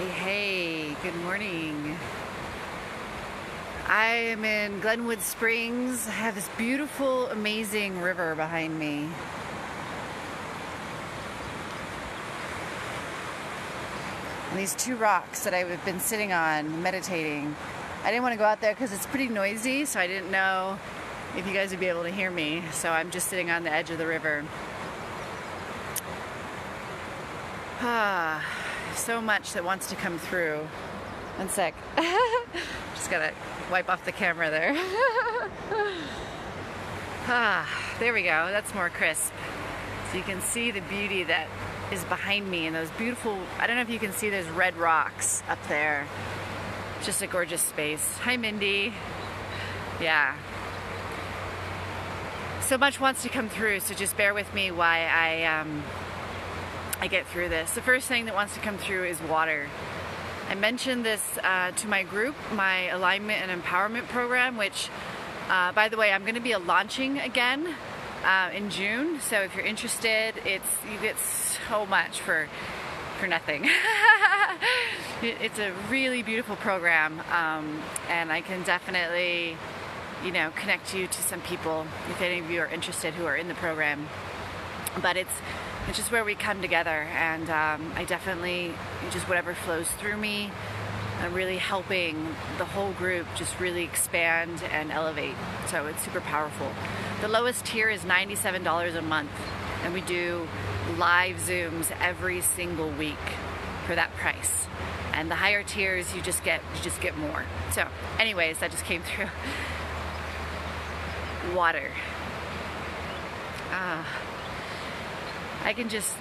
Hey, hey, good morning. I am in Glenwood Springs. I have this beautiful, amazing river behind me. And these two rocks that I've been sitting on, meditating. I didn't want to go out there because it's pretty noisy, so I didn't know if you guys would be able to hear me. So I'm just sitting on the edge of the river. Ah, so much that wants to come through. One sec. Just gotta wipe off the camera there. ah, there we go. That's more crisp. So you can see the beauty that is behind me and those beautiful, I don't know if you can see those red rocks up there. Just a gorgeous space. Hi, Mindy. Yeah. So much wants to come through, so just bear with me why I um, I get through this. The first thing that wants to come through is water. I mentioned this uh, to my group, my alignment and empowerment program, which, uh, by the way, I'm going to be launching again uh, in June. So if you're interested, it's you get so much for for nothing. it's a really beautiful program, um, and I can definitely, you know, connect you to some people if any of you are interested who are in the program. But it's it's just where we come together and um, I definitely just whatever flows through me I'm really helping the whole group just really expand and elevate. So it's super powerful. The lowest tier is $97 a month and we do live zooms every single week for that price. And the higher tiers you just get you just get more. So anyways that just came through. Water. Ah I can just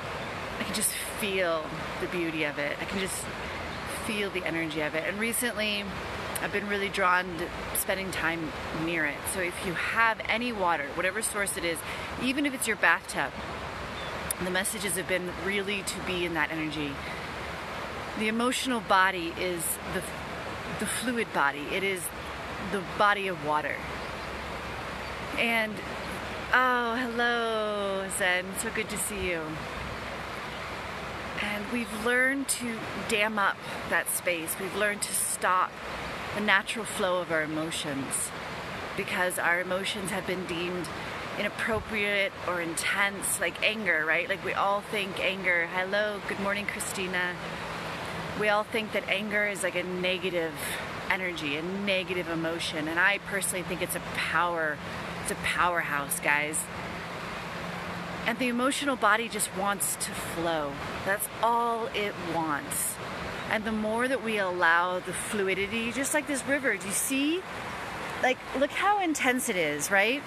I can just feel the beauty of it. I can just feel the energy of it. And recently I've been really drawn to spending time near it. So if you have any water, whatever source it is, even if it's your bathtub, the messages have been really to be in that energy. The emotional body is the the fluid body. It is the body of water. And Oh, hello, Zen. So good to see you. And we've learned to dam up that space. We've learned to stop the natural flow of our emotions because our emotions have been deemed inappropriate or intense, like anger, right? Like we all think anger. Hello, good morning, Christina. We all think that anger is like a negative energy, a negative emotion. And I personally think it's a power a powerhouse, guys. And the emotional body just wants to flow. That's all it wants. And the more that we allow the fluidity, just like this river, do you see? Like, look how intense it is, right?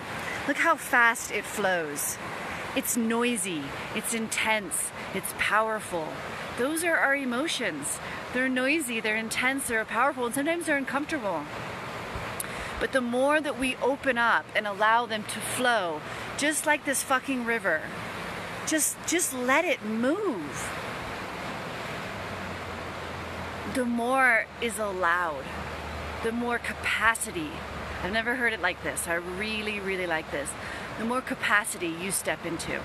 Look how fast it flows. It's noisy, it's intense, it's powerful. Those are our emotions. They're noisy, they're intense, they're powerful, and sometimes they're uncomfortable. But the more that we open up and allow them to flow, just like this fucking river, just just let it move. The more is allowed, the more capacity. I've never heard it like this. I really, really like this. The more capacity you step into.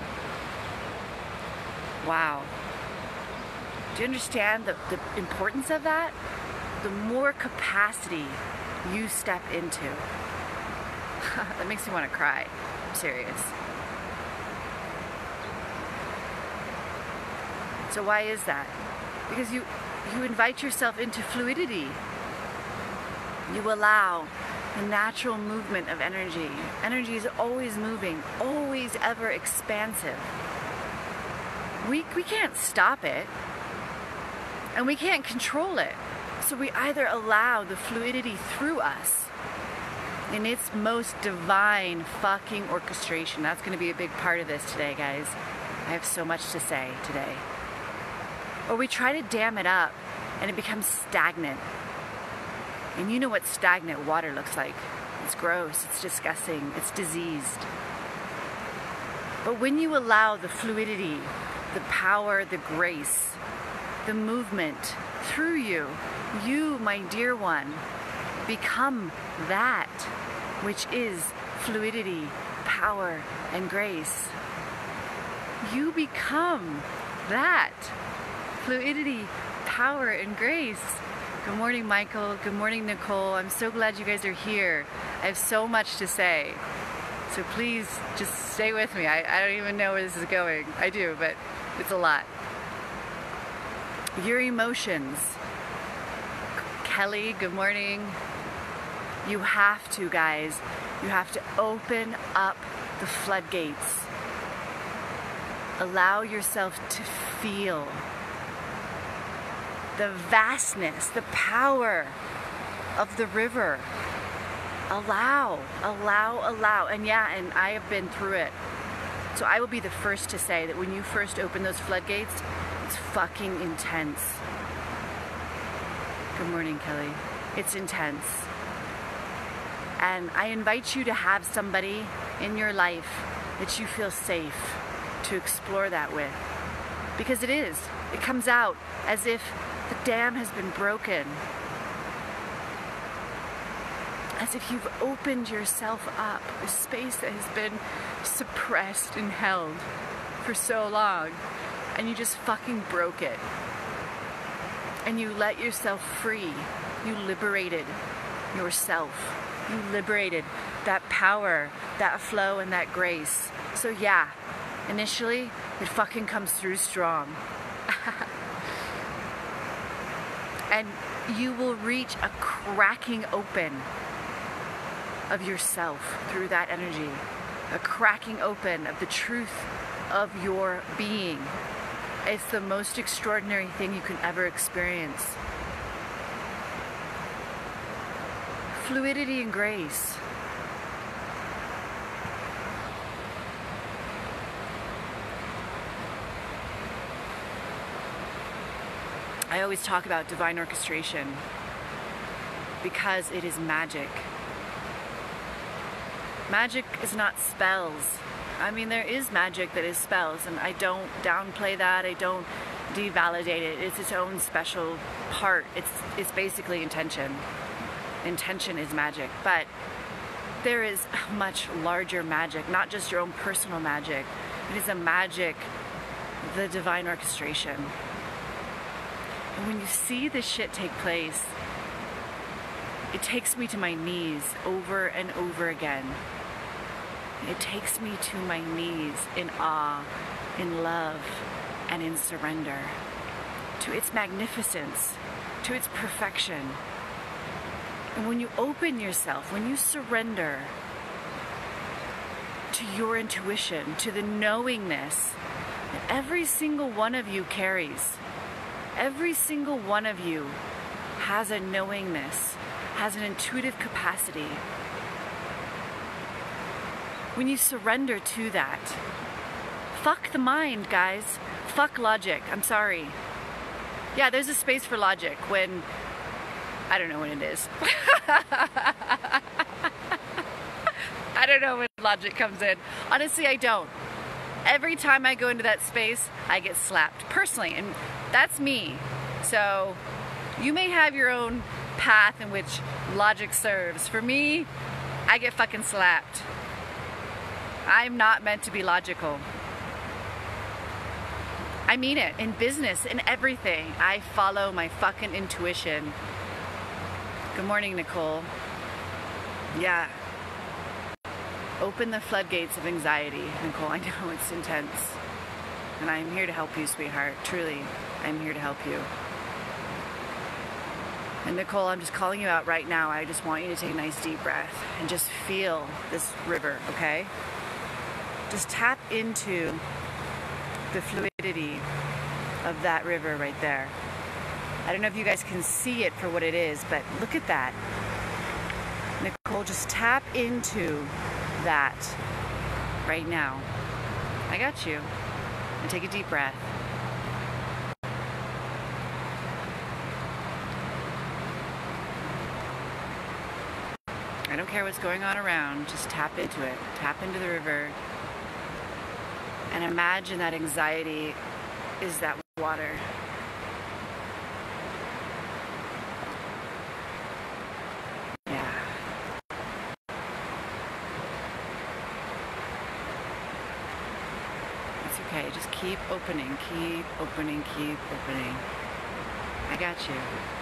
Wow. Do you understand the, the importance of that? The more capacity you step into. that makes me want to cry. I'm serious. So why is that? Because you you invite yourself into fluidity. You allow the natural movement of energy. Energy is always moving, always ever expansive. We, we can't stop it, and we can't control it. So we either allow the fluidity through us in its most divine fucking orchestration. That's going to be a big part of this today, guys. I have so much to say today. Or we try to dam it up and it becomes stagnant. And you know what stagnant water looks like. It's gross, it's disgusting, it's diseased. But when you allow the fluidity, the power, the grace, the movement through you, you, my dear one, become that which is fluidity, power, and grace. You become that fluidity, power and grace. Good morning, Michael. Good morning, Nicole. I'm so glad you guys are here. I have so much to say. So please just stay with me. I, I don't even know where this is going. I do, but it's a lot. Your emotions. Kelly, good morning. You have to, guys. You have to open up the floodgates. Allow yourself to feel the vastness, the power of the river. Allow, allow, allow. And yeah, and I have been through it. So I will be the first to say that when you first open those floodgates, it's fucking intense. Good morning, Kelly. It's intense. And I invite you to have somebody in your life that you feel safe to explore that with. Because it is. It comes out as if the dam has been broken. As if you've opened yourself up, a space that has been suppressed and held for so long, and you just fucking broke it. And you let yourself free. You liberated yourself. You liberated that power, that flow, and that grace. So, yeah, initially, it fucking comes through strong. and you will reach a cracking open of yourself through that energy, a cracking open of the truth of your being. It's the most extraordinary thing you can ever experience. Fluidity and grace. I always talk about divine orchestration because it is magic. Magic is not spells. I mean, there is magic that is spells, and I don't downplay that. I don't devalidate it. It's its own special part. It's it's basically intention. Intention is magic, but there is much larger magic, not just your own personal magic. It is a magic, the divine orchestration. And when you see this shit take place, it takes me to my knees over and over again. It takes me to my knees in awe, in love, and in surrender to its magnificence, to its perfection. And when you open yourself, when you surrender to your intuition, to the knowingness that every single one of you carries, Every single one of you has a knowingness, has an intuitive capacity. When you surrender to that, fuck the mind, guys. Fuck logic. I'm sorry. Yeah, there's a space for logic when I don't know when it is. I don't know when logic comes in. Honestly, I don't. Every time I go into that space, I get slapped personally. And that's me. So you may have your own path in which logic serves. For me, I get fucking slapped. I'm not meant to be logical. I mean it in business, in everything. I follow my fucking intuition. Good morning, Nicole. Yeah. Open the floodgates of anxiety, Nicole. I know it's intense. And I'm here to help you, sweetheart. Truly, I'm here to help you. And Nicole, I'm just calling you out right now. I just want you to take a nice deep breath and just feel this river, okay? Just tap into the fluidity of that river right there. I don't know if you guys can see it for what it is, but look at that. Nicole, just tap into that right now. I got you and take a deep breath. I don't care what's going on around, just tap into it. Tap into the river and imagine that anxiety is that water. Yeah. It's okay. Just keep opening, keep opening, keep opening. I got you.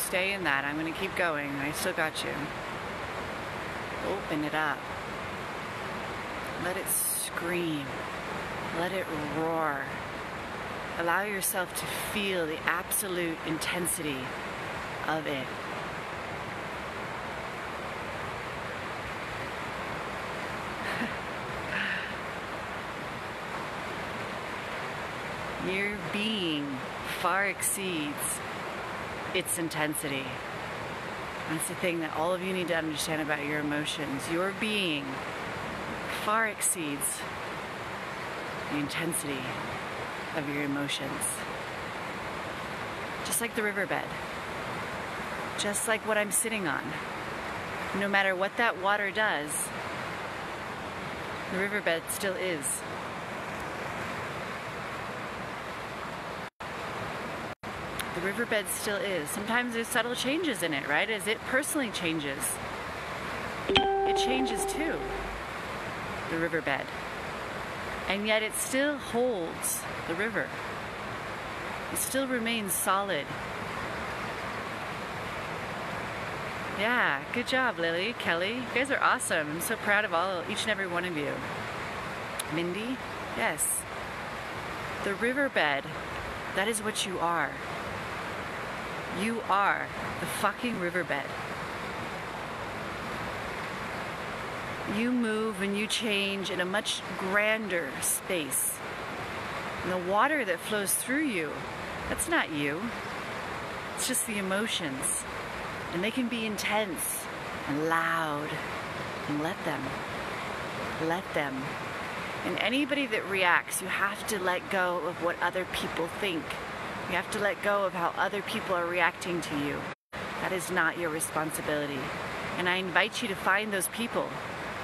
Stay in that. I'm going to keep going. I still got you. Open it up. Let it scream. Let it roar. Allow yourself to feel the absolute intensity of it. Your being far exceeds its intensity. That's the thing that all of you need to understand about your emotions. Your being far exceeds the intensity of your emotions. Just like the riverbed. Just like what I'm sitting on. No matter what that water does, the riverbed still is. The riverbed still is. Sometimes there's subtle changes in it, right? As it personally changes, it changes too, the riverbed. And yet it still holds the river. It still remains solid. Yeah, good job, Lily, Kelly. You guys are awesome. I'm so proud of all, each and every one of you. Mindy, yes. The riverbed, that is what you are. You are the fucking riverbed. You move and you change in a much grander space. And the water that flows through you, that's not you. It's just the emotions. And they can be intense and loud. And let them. Let them. And anybody that reacts, you have to let go of what other people think. You have to let go of how other people are reacting to you. That is not your responsibility. And I invite you to find those people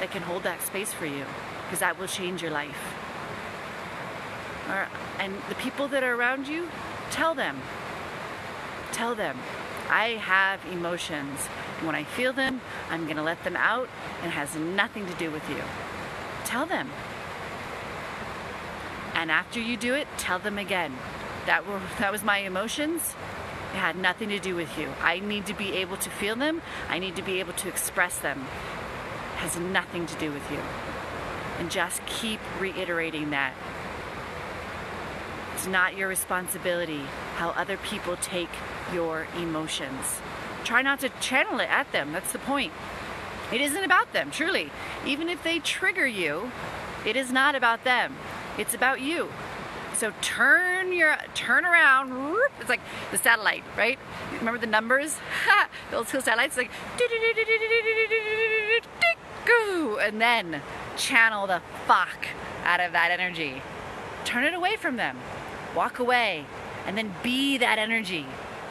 that can hold that space for you because that will change your life. And the people that are around you, tell them. Tell them, I have emotions. When I feel them, I'm going to let them out and it has nothing to do with you. Tell them. And after you do it, tell them again that were that was my emotions it had nothing to do with you. I need to be able to feel them. I need to be able to express them. It has nothing to do with you. And just keep reiterating that. It's not your responsibility how other people take your emotions. Try not to channel it at them. That's the point. It isn't about them truly. Even if they trigger you it is not about them. It's about you so turn your turn around. It's like the satellite, right? Remember the numbers? the old school satellites, like and then channel the fuck out of that energy. Turn it away from them. Walk away, and then be that energy.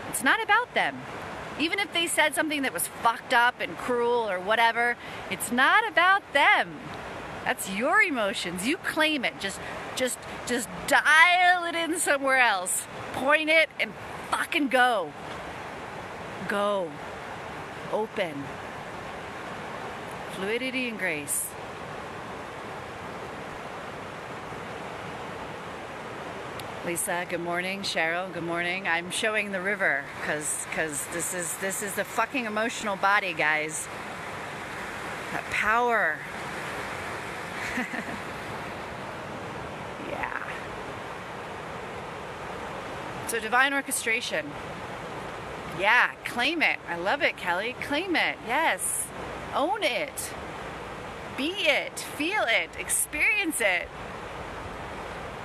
It's not about them. Even if they said something that was fucked up and cruel or whatever, it's not about them. That's your emotions. You claim it. Just just just dial it in somewhere else. Point it and fucking go. Go. Open. Fluidity and grace. Lisa, good morning. Cheryl, good morning. I'm showing the river because because this is this is the fucking emotional body, guys. That power yeah. So divine orchestration. Yeah, claim it. I love it, Kelly. Claim it. Yes. Own it. Be it. Feel it. Experience it.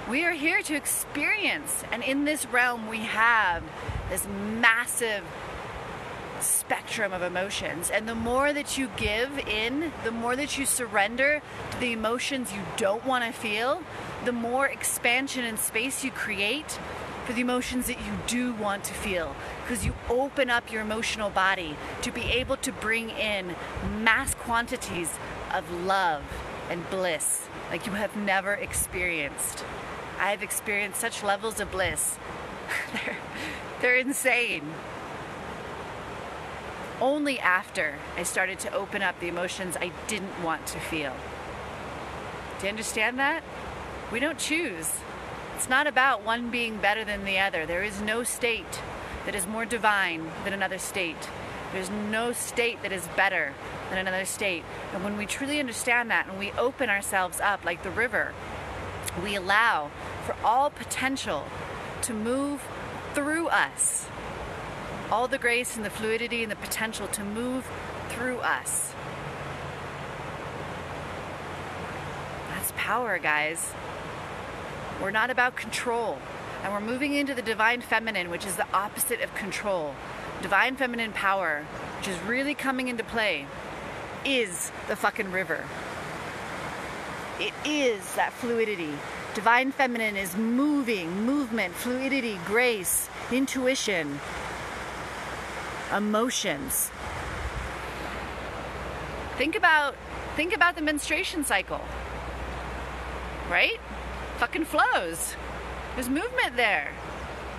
We are here to experience, and in this realm, we have this massive spectrum of emotions. And the more that you give in, the more that you surrender to the emotions you don't want to feel, the more expansion and space you create for the emotions that you do want to feel. Because you open up your emotional body to be able to bring in mass quantities of love and bliss like you have never experienced. I have experienced such levels of bliss. they're, they're insane. Only after I started to open up the emotions I didn't want to feel. Do you understand that? We don't choose. It's not about one being better than the other. There is no state that is more divine than another state. There's no state that is better than another state. And when we truly understand that and we open ourselves up like the river, we allow for all potential to move through us. All the grace and the fluidity and the potential to move through us. That's power, guys. We're not about control. And we're moving into the divine feminine, which is the opposite of control. Divine feminine power, which is really coming into play, is the fucking river. It is that fluidity. Divine feminine is moving, movement, fluidity, grace, intuition, emotions. Think about think about the menstruation cycle. Right? Fucking flows. There's movement there.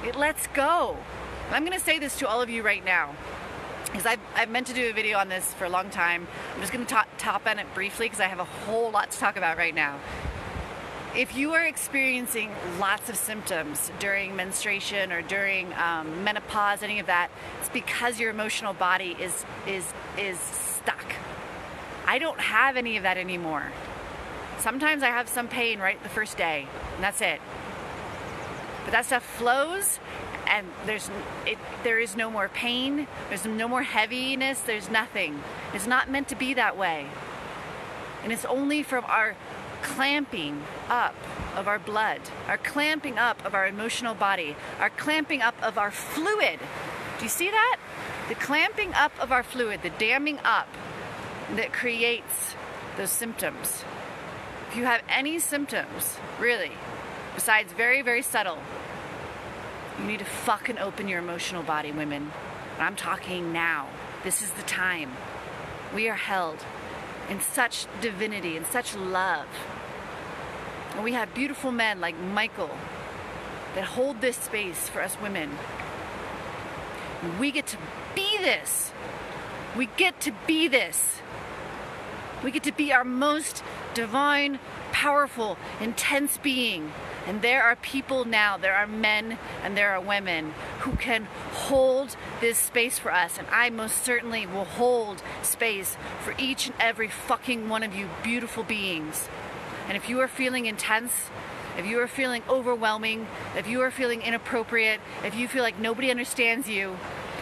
It lets go. I'm going to say this to all of you right now because I've, I've meant to do a video on this for a long time. I'm just going to top on it briefly because I have a whole lot to talk about right now. If you are experiencing lots of symptoms during menstruation or during um, menopause, any of that, it's because your emotional body is is is stuck. I don't have any of that anymore. Sometimes I have some pain right the first day, and that's it. But that stuff flows and there's it, there is no more pain there's no more heaviness there's nothing it's not meant to be that way and it's only from our clamping up of our blood our clamping up of our emotional body our clamping up of our fluid do you see that the clamping up of our fluid the damming up that creates those symptoms if you have any symptoms really besides very very subtle you need to fucking open your emotional body, women. I'm talking now. This is the time. We are held in such divinity and such love. And we have beautiful men like Michael that hold this space for us women. We get to be this. We get to be this. We get to be our most divine, powerful, intense being and there are people now, there are men and there are women who can hold this space for us. And I most certainly will hold space for each and every fucking one of you beautiful beings. And if you are feeling intense, if you are feeling overwhelming, if you are feeling inappropriate, if you feel like nobody understands you,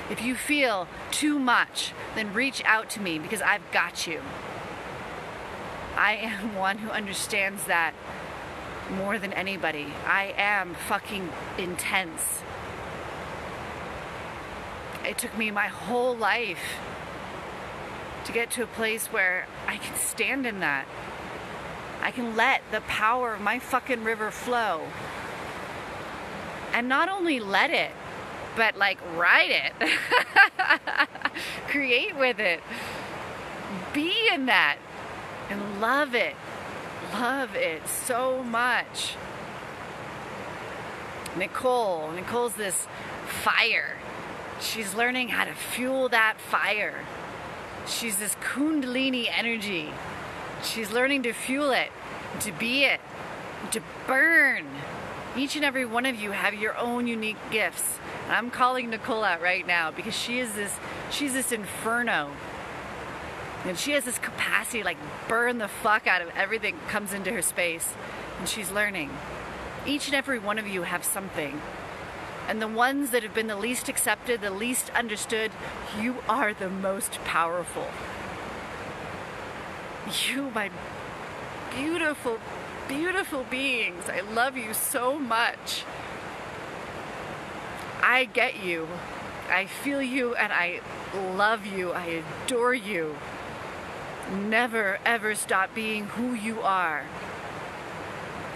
if you feel too much, then reach out to me because I've got you. I am one who understands that more than anybody. I am fucking intense. It took me my whole life to get to a place where I can stand in that. I can let the power of my fucking river flow. And not only let it, but like ride it. Create with it. Be in that and love it love it so much. Nicole, Nicole's this fire. She's learning how to fuel that fire. She's this Kundalini energy. She's learning to fuel it, to be it, to burn. Each and every one of you have your own unique gifts. I'm calling Nicole out right now because she is this she's this inferno and she has this capacity to like burn the fuck out of everything that comes into her space. And she's learning. Each and every one of you have something. And the ones that have been the least accepted, the least understood, you are the most powerful. You, my beautiful, beautiful beings, I love you so much. I get you. I feel you and I love you. I adore you. Never ever stop being who you are.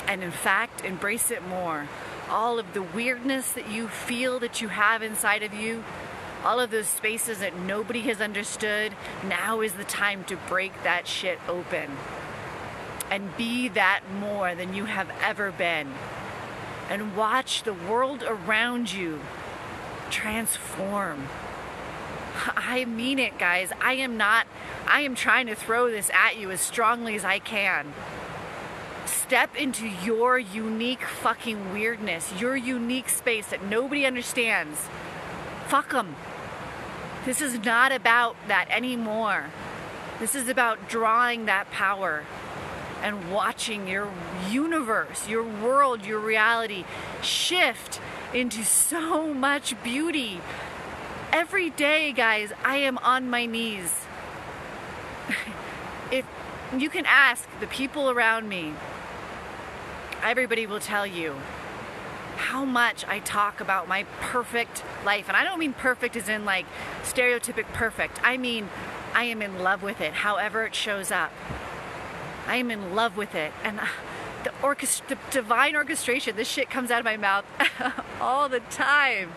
And in fact, embrace it more. All of the weirdness that you feel that you have inside of you, all of those spaces that nobody has understood, now is the time to break that shit open and be that more than you have ever been. And watch the world around you transform. I mean it, guys. I am not, I am trying to throw this at you as strongly as I can. Step into your unique fucking weirdness, your unique space that nobody understands. Fuck them. This is not about that anymore. This is about drawing that power and watching your universe, your world, your reality shift into so much beauty. Every day, guys, I am on my knees. if you can ask the people around me, everybody will tell you how much I talk about my perfect life. And I don't mean perfect as in like stereotypic perfect. I mean, I am in love with it, however it shows up. I am in love with it. And uh, the, orchest- the divine orchestration, this shit comes out of my mouth all the time.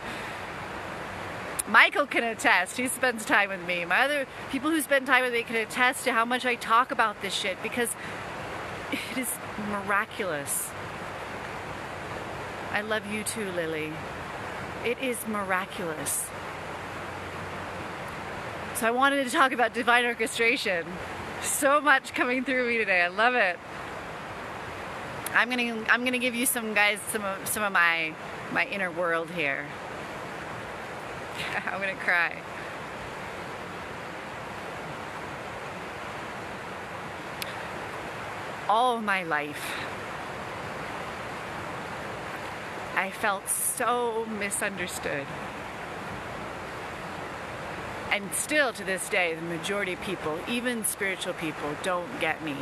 Michael can attest. He spends time with me. My other people who spend time with me can attest to how much I talk about this shit because it is miraculous. I love you too, Lily. It is miraculous. So I wanted to talk about divine orchestration. So much coming through me today. I love it. I'm gonna I'm gonna give you some guys some of some of my my inner world here. I'm gonna cry. All my life, I felt so misunderstood. And still to this day, the majority of people, even spiritual people, don't get me.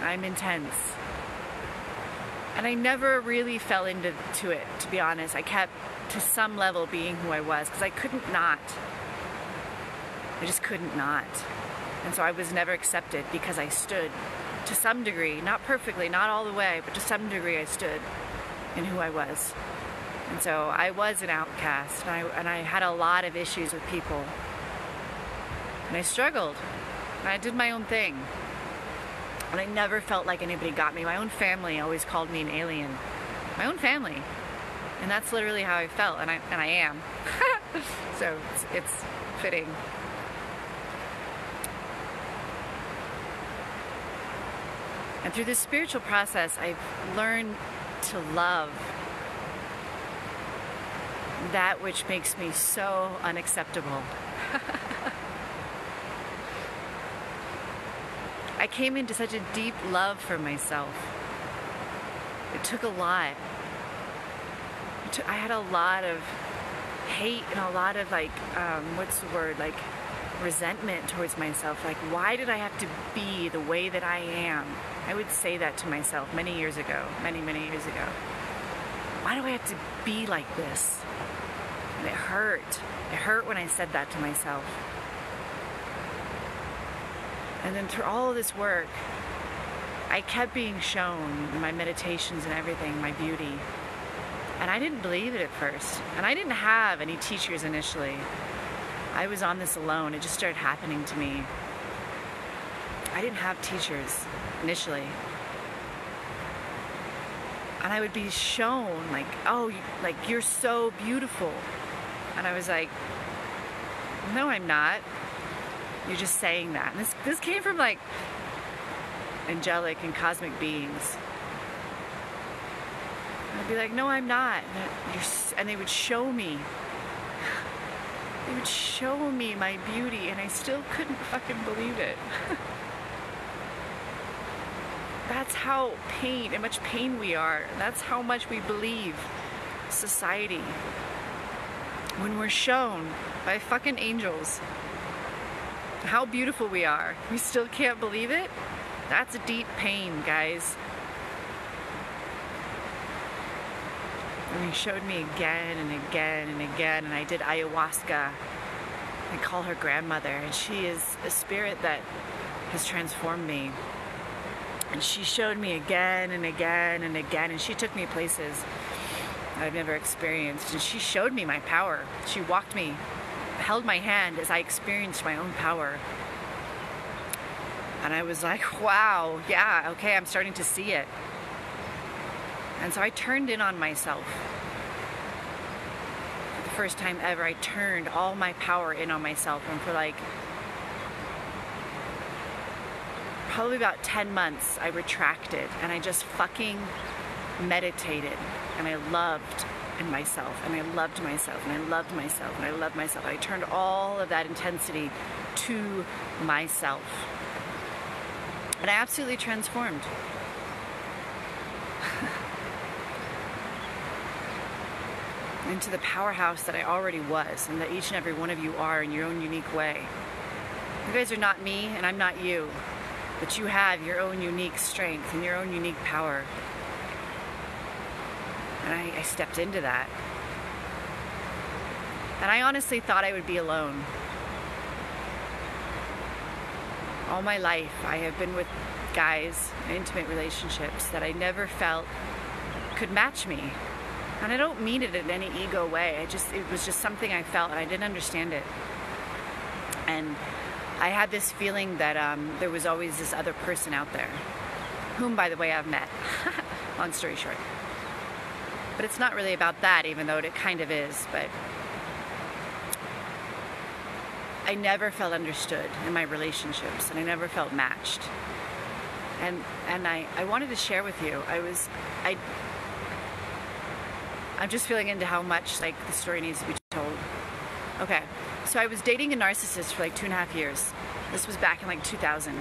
I'm intense. And I never really fell into to it, to be honest. I kept to some level being who I was because I couldn't not. I just couldn't not. And so I was never accepted because I stood to some degree, not perfectly, not all the way, but to some degree I stood in who I was. And so I was an outcast, and I, and I had a lot of issues with people. And I struggled, and I did my own thing. And I never felt like anybody got me. My own family always called me an alien. My own family. And that's literally how I felt, and I, and I am. so it's, it's fitting. And through this spiritual process, I've learned to love that which makes me so unacceptable. I came into such a deep love for myself. It took a lot. I had a lot of hate and a lot of like, um, what's the word? Like resentment towards myself. Like, why did I have to be the way that I am? I would say that to myself many years ago, many, many years ago. Why do I have to be like this? And it hurt. It hurt when I said that to myself. And then through all this work, I kept being shown my meditations and everything, my beauty. And I didn't believe it at first. And I didn't have any teachers initially. I was on this alone. It just started happening to me. I didn't have teachers initially. And I would be shown, like, oh, like, you're so beautiful. And I was like, no, I'm not. You're just saying that. And this, this came from like angelic and cosmic beings. I'd be like, no, I'm not. And they would show me. They would show me my beauty, and I still couldn't fucking believe it. That's how pain and much pain we are. That's how much we believe society. When we're shown by fucking angels how beautiful we are. We still can't believe it? That's a deep pain, guys. And he showed me again and again and again, and I did ayahuasca. I call her grandmother, and she is a spirit that has transformed me. And she showed me again and again and again, and she took me places I've never experienced. And she showed me my power. She walked me held my hand as I experienced my own power. And I was like, wow, yeah, okay, I'm starting to see it. And so I turned in on myself. For the first time ever I turned all my power in on myself. And for like probably about 10 months, I retracted and I just fucking meditated and I loved myself and I loved myself and I loved myself and I loved myself. I turned all of that intensity to myself. And I absolutely transformed. Into the powerhouse that I already was and that each and every one of you are in your own unique way. You guys are not me and I'm not you, but you have your own unique strength and your own unique power. And I, I stepped into that. And I honestly thought I would be alone. All my life, I have been with guys, intimate relationships that I never felt could match me. And I don't mean it in any ego way. I just, it was just something I felt and I didn't understand it. And I had this feeling that um, there was always this other person out there, whom, by the way, I've met. Long story short. But it's not really about that, even though it kind of is. But I never felt understood in my relationships, and I never felt matched. And and I, I wanted to share with you. I was I I'm just feeling into how much like the story needs to be told. Okay, so I was dating a narcissist for like two and a half years. This was back in like 2000,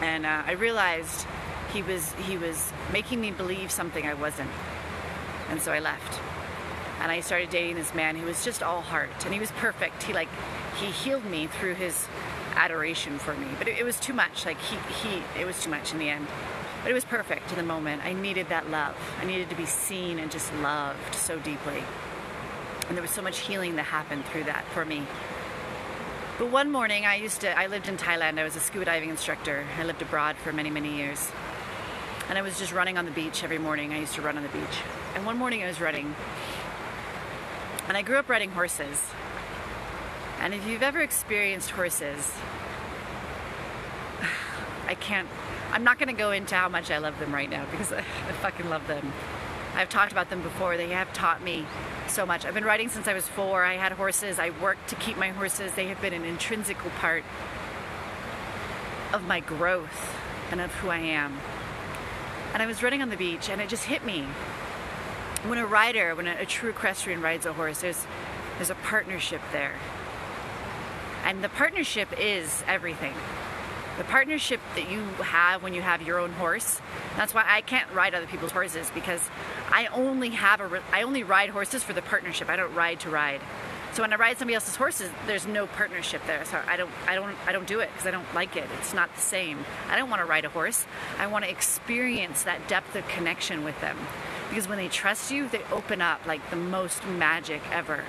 and uh, I realized he was he was making me believe something I wasn't, and so I left. And I started dating this man who was just all heart, and he was perfect. He like he healed me through his adoration for me, but it, it was too much. Like he he it was too much in the end. But it was perfect in the moment. I needed that love. I needed to be seen and just loved so deeply. And there was so much healing that happened through that for me. But one morning, I used to, I lived in Thailand. I was a scuba diving instructor. I lived abroad for many, many years. And I was just running on the beach every morning. I used to run on the beach. And one morning I was running. And I grew up riding horses. And if you've ever experienced horses, I can't I'm not to go into how much I love them right now because I, I fucking love them. I've talked about them before. They have taught me so much. I've been riding since I was four. I had horses. I worked to keep my horses. They have been an intrinsical part of my growth and of who I am. And I was running on the beach and it just hit me. When a rider, when a, a true equestrian rides a horse, there's there's a partnership there. And the partnership is everything the partnership that you have when you have your own horse. That's why I can't ride other people's horses because I only have a I only ride horses for the partnership. I don't ride to ride. So when I ride somebody else's horses, there's no partnership there. So I don't I don't I don't do it because I don't like it. It's not the same. I don't want to ride a horse. I want to experience that depth of connection with them. Because when they trust you, they open up like the most magic ever.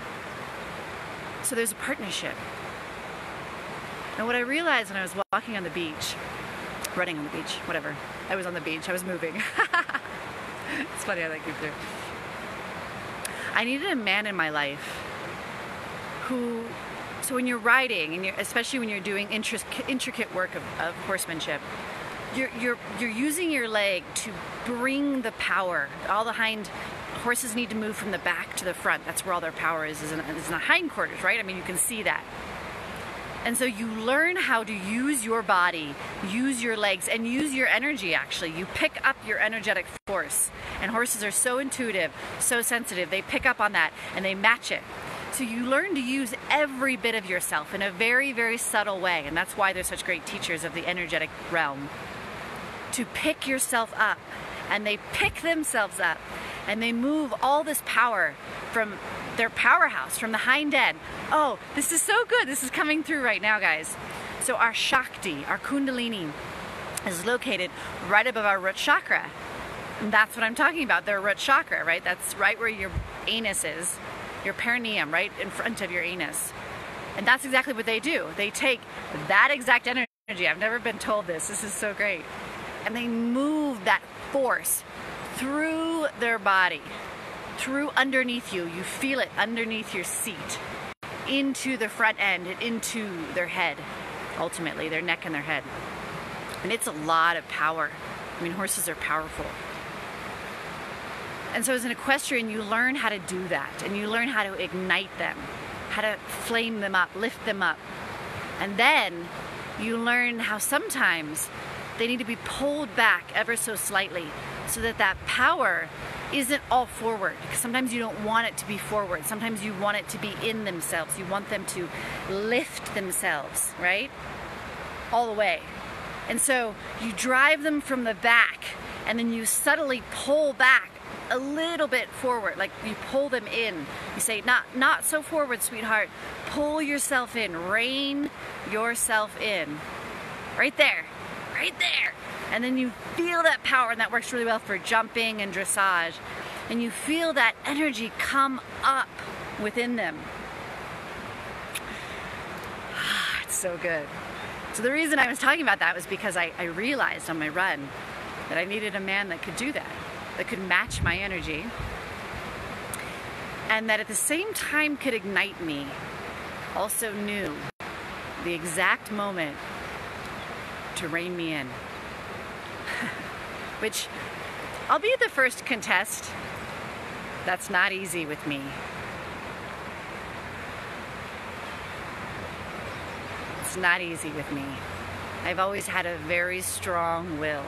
So there's a partnership. And what I realized when I was walking on the beach, running on the beach, whatever, I was on the beach, I was moving. it's funny how that came through. I needed a man in my life who, so when you're riding, and you're, especially when you're doing intric- intricate work of, of horsemanship, you're, you're, you're using your leg to bring the power. All the hind horses need to move from the back to the front. That's where all their power is, is in, is in the hindquarters, right? I mean, you can see that. And so you learn how to use your body, use your legs, and use your energy actually. You pick up your energetic force. And horses are so intuitive, so sensitive. They pick up on that and they match it. So you learn to use every bit of yourself in a very, very subtle way. And that's why they're such great teachers of the energetic realm. To pick yourself up. And they pick themselves up and they move all this power from their powerhouse, from the hind end. Oh, this is so good. This is coming through right now, guys. So our Shakti, our Kundalini, is located right above our root chakra. And that's what I'm talking about, their root chakra, right? That's right where your anus is, your perineum, right in front of your anus. And that's exactly what they do. They take that exact energy. I've never been told this. This is so great. And they move that force through their body, through underneath you. You feel it underneath your seat, into the front end and into their head, ultimately, their neck and their head. And it's a lot of power. I mean, horses are powerful. And so, as an equestrian, you learn how to do that and you learn how to ignite them, how to flame them up, lift them up. And then you learn how sometimes they need to be pulled back ever so slightly so that that power isn't all forward. Because sometimes you don't want it to be forward. Sometimes you want it to be in themselves. You want them to lift themselves, right? All the way. And so you drive them from the back and then you subtly pull back a little bit forward like you pull them in you say not not so forward sweetheart pull yourself in rein yourself in right there right there. And then you feel that power and that works really well for jumping and dressage. And you feel that energy come up within them. It's so good. So the reason I was talking about that was because I, I realized on my run that I needed a man that could do that that could match my energy and that at the same time could ignite me, also knew the exact moment to rein me in. Which I'll be the first contest. That's not easy with me. It's not easy with me. I've always had a very strong will.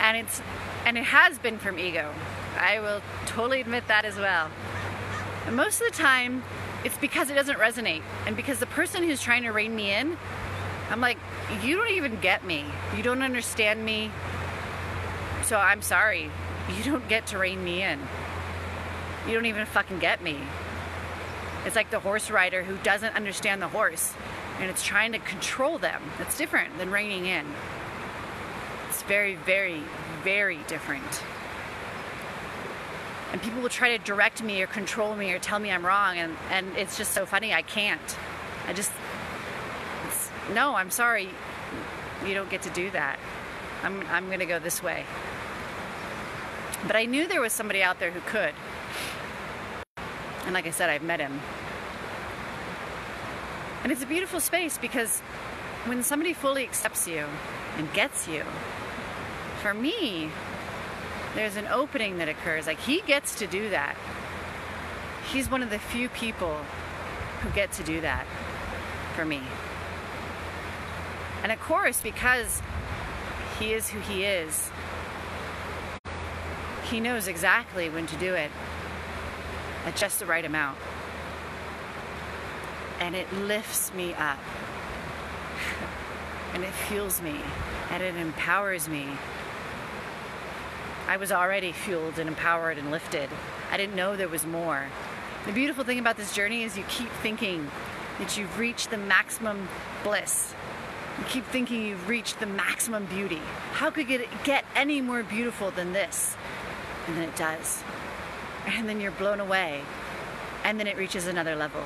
And it's and it has been from ego. I will totally admit that as well. And most of the time, it's because it doesn't resonate. And because the person who's trying to rein me in, I'm like, you don't even get me. You don't understand me. So I'm sorry. You don't get to rein me in. You don't even fucking get me. It's like the horse rider who doesn't understand the horse and it's trying to control them. It's different than reining in. It's very, very, very different. And people will try to direct me or control me or tell me I'm wrong, and, and it's just so funny. I can't. I just, no, I'm sorry. You don't get to do that. I'm, I'm going to go this way. But I knew there was somebody out there who could. And like I said, I've met him. And it's a beautiful space because when somebody fully accepts you and gets you, for me, there's an opening that occurs. Like he gets to do that. He's one of the few people who get to do that for me. And of course, because he is who he is, he knows exactly when to do it at just the right amount. And it lifts me up. and it fuels me. And it empowers me I was already fueled and empowered and lifted. I didn't know there was more. The beautiful thing about this journey is you keep thinking that you've reached the maximum bliss. You keep thinking you've reached the maximum beauty. How could it get any more beautiful than this? And then it does. And then you're blown away. And then it reaches another level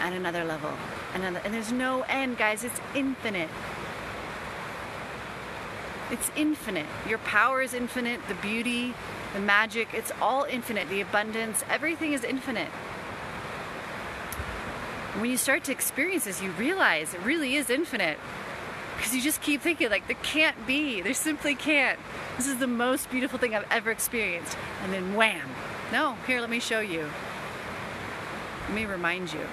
and another level. And, another, and there's no end, guys. It's infinite. It's infinite. Your power is infinite, the beauty, the magic, it's all infinite. The abundance, everything is infinite. When you start to experience this, you realize it really is infinite. Because you just keep thinking, like, there can't be. There simply can't. This is the most beautiful thing I've ever experienced. And then wham. No, here, let me show you. Let me remind you.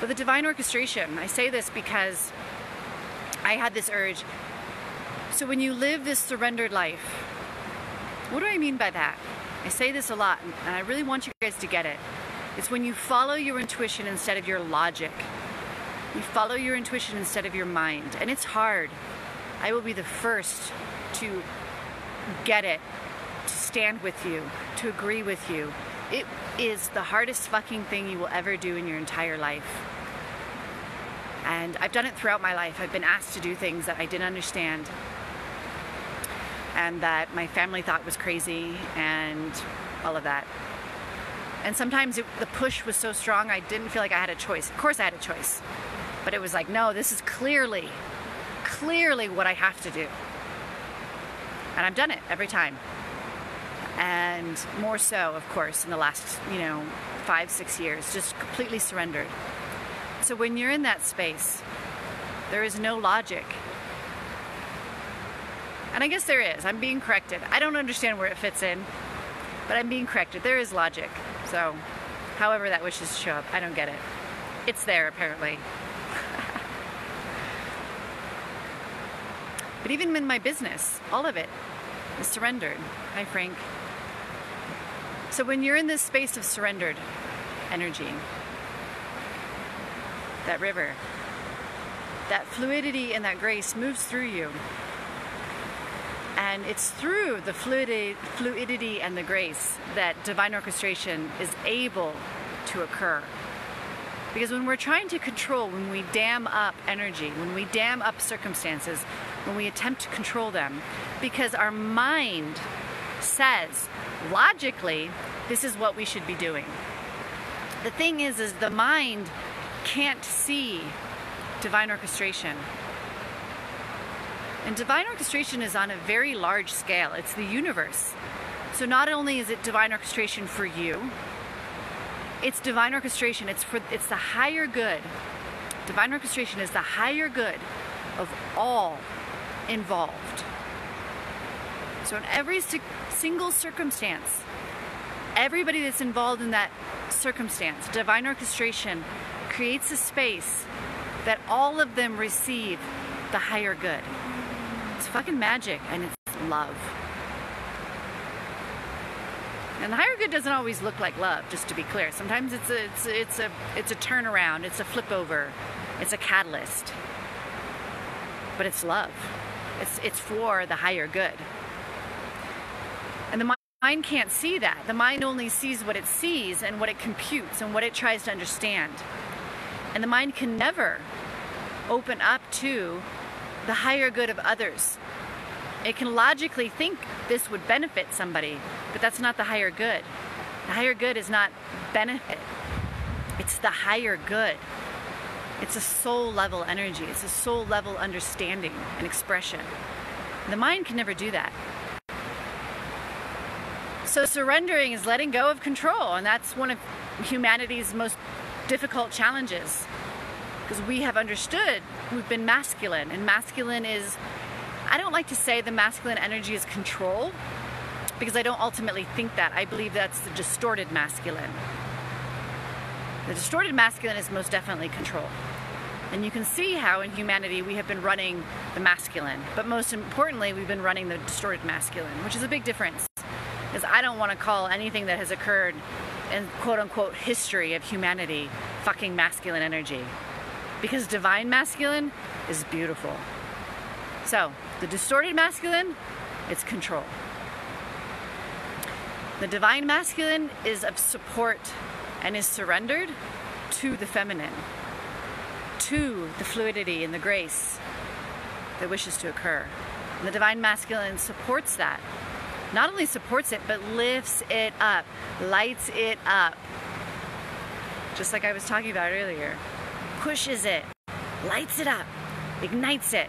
But the divine orchestration, I say this because I had this urge. So when you live this surrendered life, what do I mean by that? I say this a lot, and I really want you guys to get it. It's when you follow your intuition instead of your logic. You follow your intuition instead of your mind. And it's hard. I will be the first to get it, to stand with you, to agree with you. It is the hardest fucking thing you will ever do in your entire life. And I've done it throughout my life. I've been asked to do things that I didn't understand and that my family thought was crazy and all of that. And sometimes it, the push was so strong, I didn't feel like I had a choice. Of course, I had a choice. But it was like, no, this is clearly, clearly what I have to do. And I've done it every time. And more so, of course, in the last, you know, five, six years, just completely surrendered. So when you're in that space, there is no logic. And I guess there is. I'm being corrected. I don't understand where it fits in, but I'm being corrected. There is logic. So, however that wishes to show up, I don't get it. It's there, apparently. But even in my business, all of it is surrendered. Hi, Frank. So, when you're in this space of surrendered energy, that river, that fluidity and that grace moves through you. And it's through the fluidity and the grace that divine orchestration is able to occur. Because when we're trying to control, when we dam up energy, when we dam up circumstances, when we attempt to control them, because our mind says logically this is what we should be doing. The thing is is the mind can't see divine orchestration. And divine orchestration is on a very large scale. It's the universe. So not only is it divine orchestration for you, it's divine orchestration. It's for it's the higher good. Divine orchestration is the higher good of all involved. So in every single circumstance, everybody that's involved in that circumstance, divine orchestration creates a space that all of them receive the higher good. It's fucking magic and it's love. And the higher good doesn't always look like love, just to be clear. Sometimes it's a it's a, it's a it's a turnaround, it's a flip over, it's a catalyst. But it's love. It's it's for the higher good. And the mind can't see that. The mind only sees what it sees and what it computes and what it tries to understand. And the mind can never open up to the higher good of others. It can logically think this would benefit somebody, but that's not the higher good. The higher good is not benefit, it's the higher good. It's a soul level energy, it's a soul level understanding and expression. The mind can never do that. So, surrendering is letting go of control, and that's one of humanity's most difficult challenges because we have understood we've been masculine, and masculine is, I don't like to say the masculine energy is control because I don't ultimately think that. I believe that's the distorted masculine. The distorted masculine is most definitely control. And you can see how in humanity we have been running the masculine, but most importantly, we've been running the distorted masculine, which is a big difference. Because I don't want to call anything that has occurred in quote unquote history of humanity fucking masculine energy. Because divine masculine is beautiful. So, the distorted masculine, it's control. The divine masculine is of support and is surrendered to the feminine, to the fluidity and the grace that wishes to occur. And the divine masculine supports that not only supports it, but lifts it up, lights it up. Just like I was talking about earlier. Pushes it, lights it up, ignites it.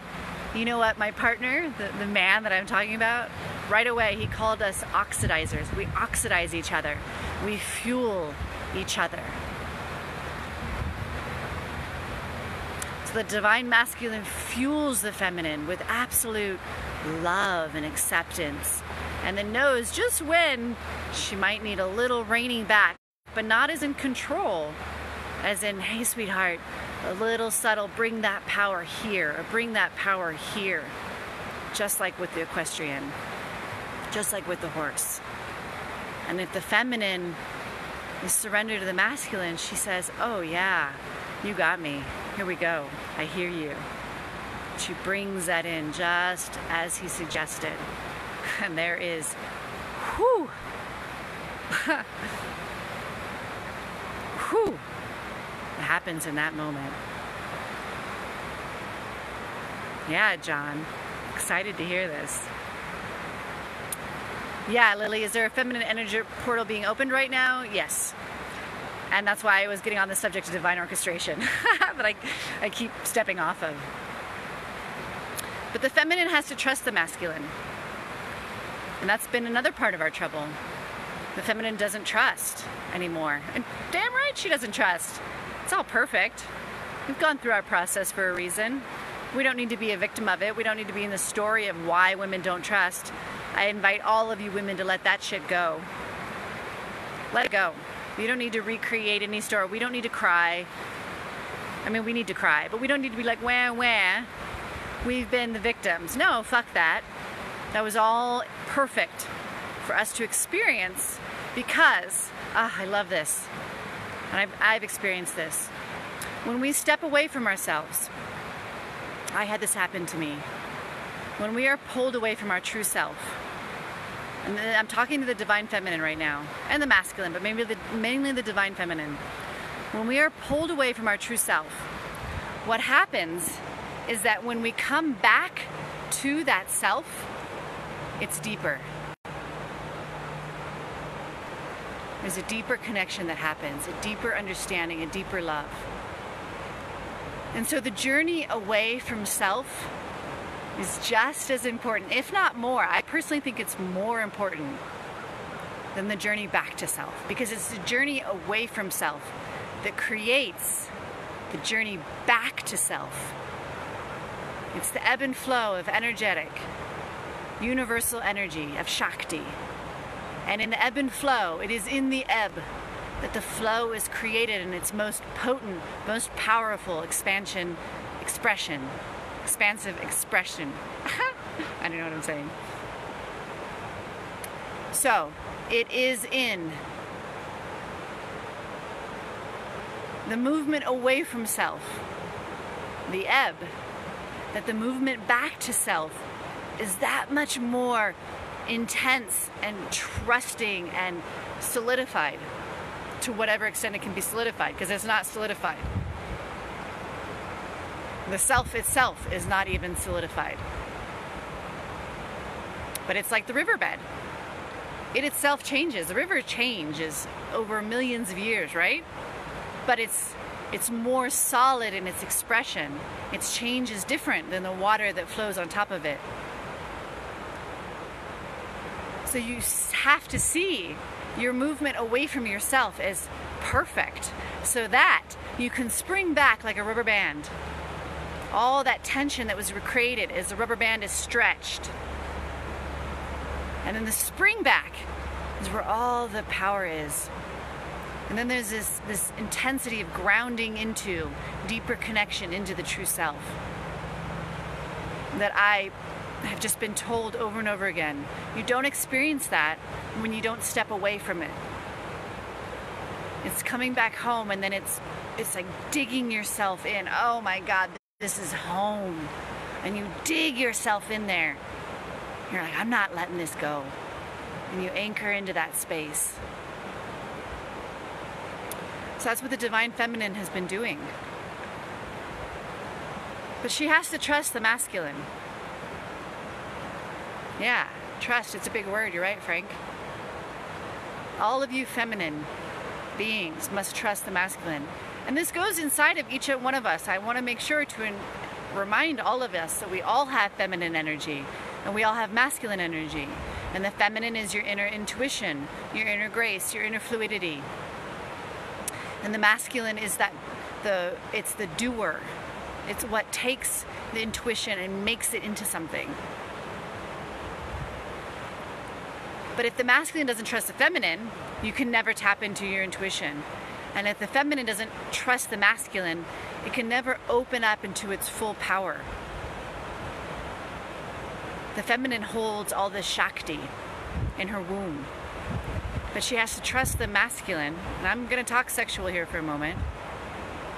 You know what? My partner, the, the man that I'm talking about, right away he called us oxidizers. We oxidize each other, we fuel each other. So the divine masculine fuels the feminine with absolute love and acceptance and then knows just when she might need a little reining back, but not as in control, as in, hey, sweetheart, a little subtle, bring that power here, or bring that power here, just like with the equestrian, just like with the horse. And if the feminine is surrendered to the masculine, she says, oh, yeah, you got me. Here we go. I hear you. She brings that in just as he suggested and there is, whew, whew, it happens in that moment. Yeah, John, excited to hear this. Yeah, Lily, is there a feminine energy portal being opened right now? Yes. And that's why I was getting on the subject of divine orchestration that I, I keep stepping off of. But the feminine has to trust the masculine. And that's been another part of our trouble. The feminine doesn't trust anymore. And damn right she doesn't trust. It's all perfect. We've gone through our process for a reason. We don't need to be a victim of it. We don't need to be in the story of why women don't trust. I invite all of you women to let that shit go. Let it go. You don't need to recreate any story. We don't need to cry. I mean, we need to cry, but we don't need to be like, wah, wah. We've been the victims. No, fuck that. That was all perfect for us to experience because, ah, I love this. And I've, I've experienced this. When we step away from ourselves, I had this happen to me. When we are pulled away from our true self, I'm talking to the divine feminine right now, and the masculine, but maybe the, mainly the divine feminine. When we are pulled away from our true self, what happens is that when we come back to that self, it's deeper. There's a deeper connection that happens, a deeper understanding, a deeper love. And so the journey away from self is just as important, if not more. I personally think it's more important than the journey back to self because it's the journey away from self that creates the journey back to self. It's the ebb and flow of energetic, universal energy, of Shakti. And in the ebb and flow, it is in the ebb that the flow is created in its most potent, most powerful expansion, expression, expansive expression. I don't know what I'm saying. So, it is in the movement away from self, the ebb, that the movement back to self is that much more intense and trusting and solidified to whatever extent it can be solidified because it's not solidified. The self itself is not even solidified. But it's like the riverbed. It itself changes. The river changes over millions of years, right? But it's it's more solid in its expression. Its change is different than the water that flows on top of it. So you have to see your movement away from yourself as perfect so that you can spring back like a rubber band. All that tension that was created as the rubber band is stretched. And then the spring back is where all the power is. And then there's this, this intensity of grounding into deeper connection into the true self that I have just been told over and over again. You don't experience that when you don't step away from it. It's coming back home and then it's it's like digging yourself in. Oh my god, this is home. And you dig yourself in there. You're like, I'm not letting this go. And you anchor into that space. So that's what the divine feminine has been doing. But she has to trust the masculine. Yeah, trust, it's a big word. You're right, Frank. All of you feminine beings must trust the masculine. And this goes inside of each one of us. I want to make sure to remind all of us that we all have feminine energy and we all have masculine energy. And the feminine is your inner intuition, your inner grace, your inner fluidity. And the masculine is that the it's the doer. It's what takes the intuition and makes it into something. But if the masculine doesn't trust the feminine, you can never tap into your intuition. And if the feminine doesn't trust the masculine, it can never open up into its full power. The feminine holds all this Shakti in her womb. But she has to trust the masculine. And I'm going to talk sexual here for a moment.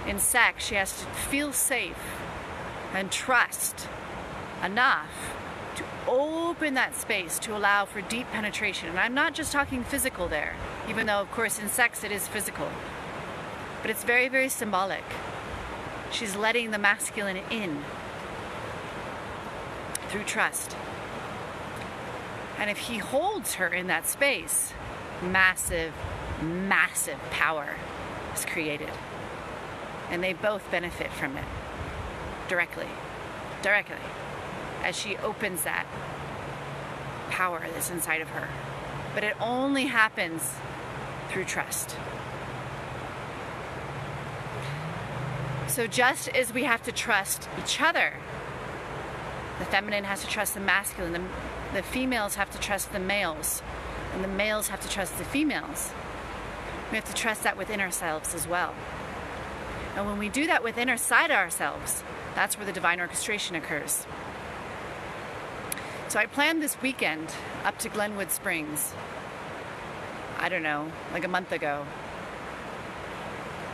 In sex, she has to feel safe and trust enough to open that space to allow for deep penetration. And I'm not just talking physical there, even though, of course, in sex it is physical, but it's very, very symbolic. She's letting the masculine in through trust. And if he holds her in that space, massive, massive power is created. And they both benefit from it directly. Directly as she opens that power that's inside of her. But it only happens through trust. So, just as we have to trust each other The feminine has to trust the masculine. The, the females have to trust the males. And the males have to trust the females. We have to trust that within ourselves as well. And when we do that within our side ourselves, that's where the divine orchestration occurs. So I planned this weekend up to Glenwood Springs. I don't know, like a month ago.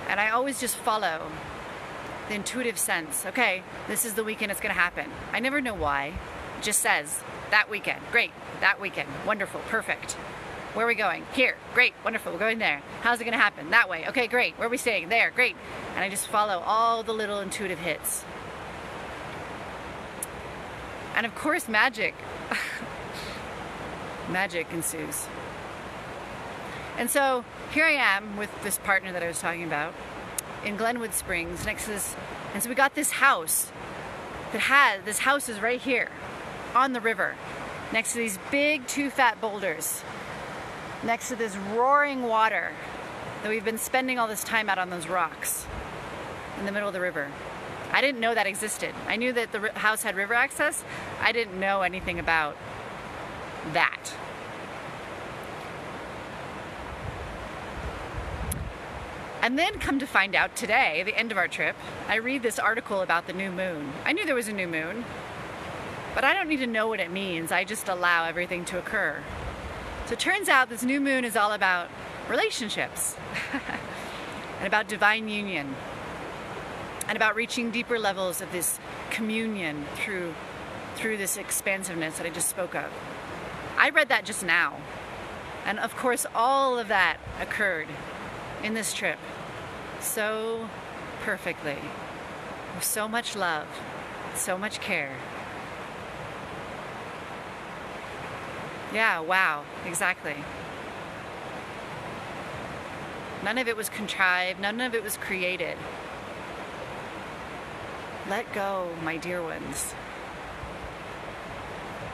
And I always just follow the intuitive sense. Okay, this is the weekend it's going to happen. I never know why. It just says that weekend. Great. That weekend. Wonderful. Perfect. Where are we going? Here. Great. Wonderful. We're going there. How's it going to happen? That way. Okay, great. Where are we staying? There. Great. And I just follow all the little intuitive hits. And of course, magic. magic ensues. And so here I am with this partner that I was talking about in Glenwood Springs next to this. And so we got this house that had, this house is right here on the river next to these big two fat boulders next to this roaring water that we've been spending all this time out on those rocks in the middle of the river. I didn't know that existed. I knew that the house had river access. I didn't know anything about that. And then come to find out today, the end of our trip, I read this article about the new moon. I knew there was a new moon, but I don't need to know what it means. I just allow everything to occur. So it turns out this new moon is all about relationships and about divine union and about reaching deeper levels of this communion through through this expansiveness that I just spoke of. I read that just now. And of course all of that occurred in this trip so perfectly. With so much love, so much care. Yeah, wow, exactly. None of it was contrived, none of it was created. Let go, my dear ones,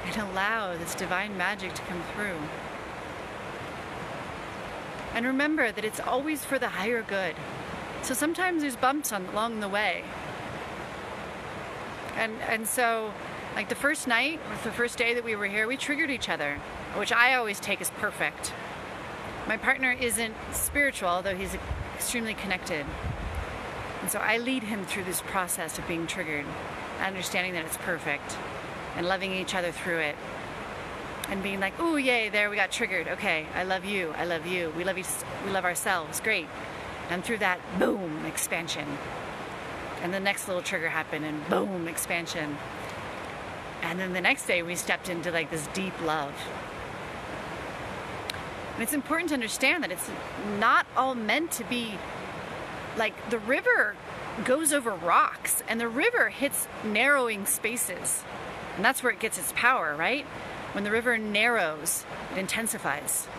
and allow this divine magic to come through. And remember that it's always for the higher good. So sometimes there's bumps on, along the way. And, and so like the first night, the first day that we were here, we triggered each other, which I always take as perfect. My partner isn't spiritual, although he's extremely connected. And so I lead him through this process of being triggered, understanding that it's perfect, and loving each other through it. And being like, "Ooh, yay! There we got triggered. Okay, I love you. I love you. We love you. we love ourselves. Great." And through that, boom, expansion. And the next little trigger happened, and boom, expansion. And then the next day we stepped into like this deep love. And it's important to understand that it's not all meant to be like the river goes over rocks and the river hits narrowing spaces. And that's where it gets its power, right? When the river narrows, it intensifies.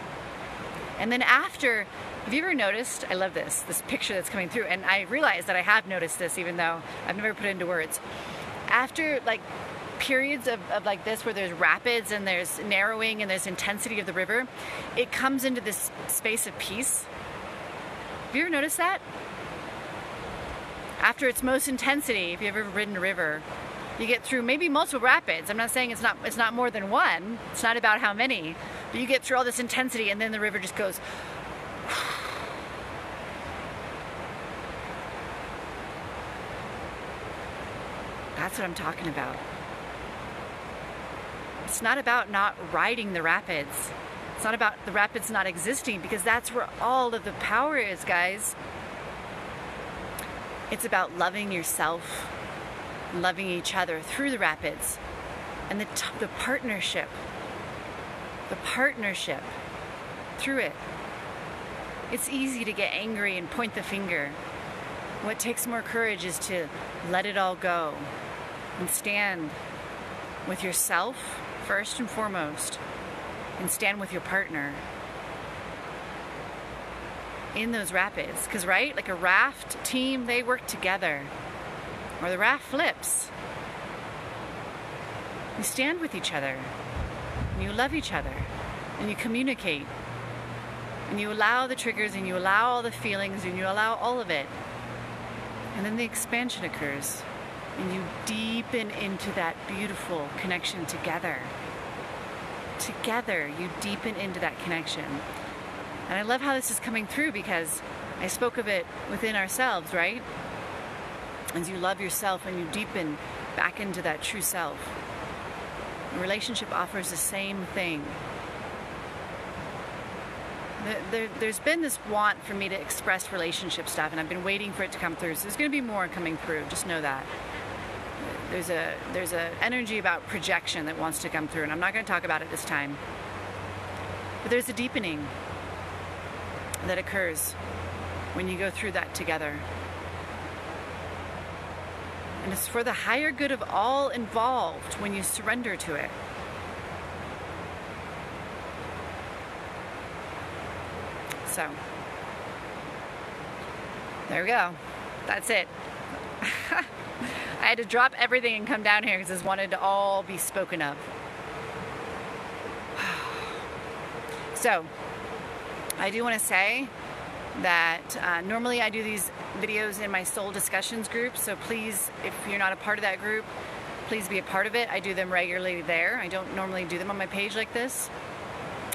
And then after, have you ever noticed? I love this, this picture that's coming through. And I realize that I have noticed this even though I've never put it into words. After like periods of, of like this where there's rapids and there's narrowing and there's intensity of the river, it comes into this space of peace. Have you ever noticed that? After its most intensity, if you've ever ridden a river, you get through maybe multiple rapids. I'm not saying it's not it's not more than one. It's not about how many, but you get through all this intensity and then the river just goes That's what I'm talking about. It's not about not riding the rapids. It's not about the rapids not existing because that's where all of the power is, guys. It's about loving yourself, loving each other through the rapids, and the, the partnership. The partnership through it. It's easy to get angry and point the finger. What takes more courage is to let it all go and stand with yourself first and foremost and stand with your partner in those rapids. Because, right, like a raft team, they work together. Or the raft flips. You stand with each other, and you love each other, and you communicate, and you allow the triggers, and you allow all the feelings, and you allow all of it. And then the expansion occurs. and you deepen into that beautiful connection together. Together, you deepen into that connection. And I love how this is coming through because I spoke of it within ourselves, right? As you love yourself and you deepen back into that true self. A relationship offers the same thing. There, has been this want for me to express relationship stuff, and I've been waiting for it to come through. So there's going to be more coming through. Just know that. There's a there's a energy about projection that wants to come through, and I'm not going to talk about it this time. But there's a deepening that occurs when you go through that together. And it's for the higher good of all involved when you surrender to it. So, there we go. That's it. I had to drop everything and come down here because I wanted to all be spoken of. So, I do want to say that uh, normally I do these videos in my soul discussions group, so please, if you're not a part of that group, please be a part of it. I do them regularly there. I don't normally do them on my page like this.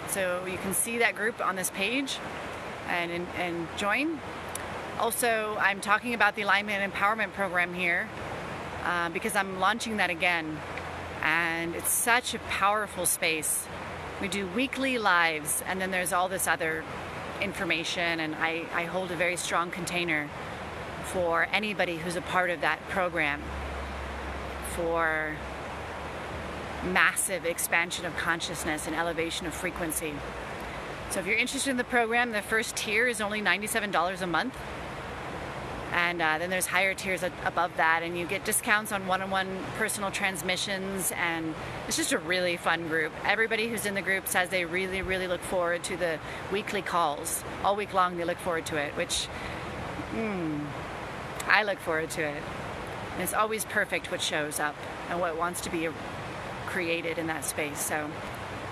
So you can see that group on this page and, and, and join. Also, I'm talking about the Alignment and Empowerment Program here uh, because I'm launching that again. And it's such a powerful space. We do weekly lives, and then there's all this other information, and I, I hold a very strong container for anybody who's a part of that program for massive expansion of consciousness and elevation of frequency. So if you're interested in the program, the first tier is only $97 a month. And uh, then there's higher tiers above that and you get discounts on one-on-one personal transmissions and it's just a really fun group. Everybody who's in the group says they really really look forward to the weekly calls. All week long they look forward to it which mm, i look forward to it and it's always perfect what shows up and what wants to be created in that space so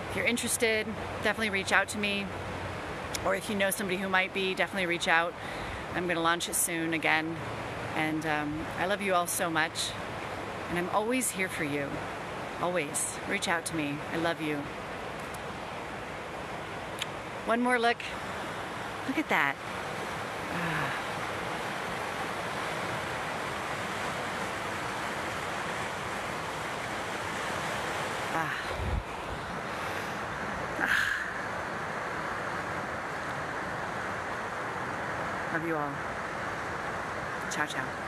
if you're interested definitely reach out to me or if you know somebody who might be definitely reach out I'm going to launch it soon again. And um, I love you all so much. And I'm always here for you. Always. Reach out to me. I love you. One more look. Look at that. Ah. You all. Ciao, ciao.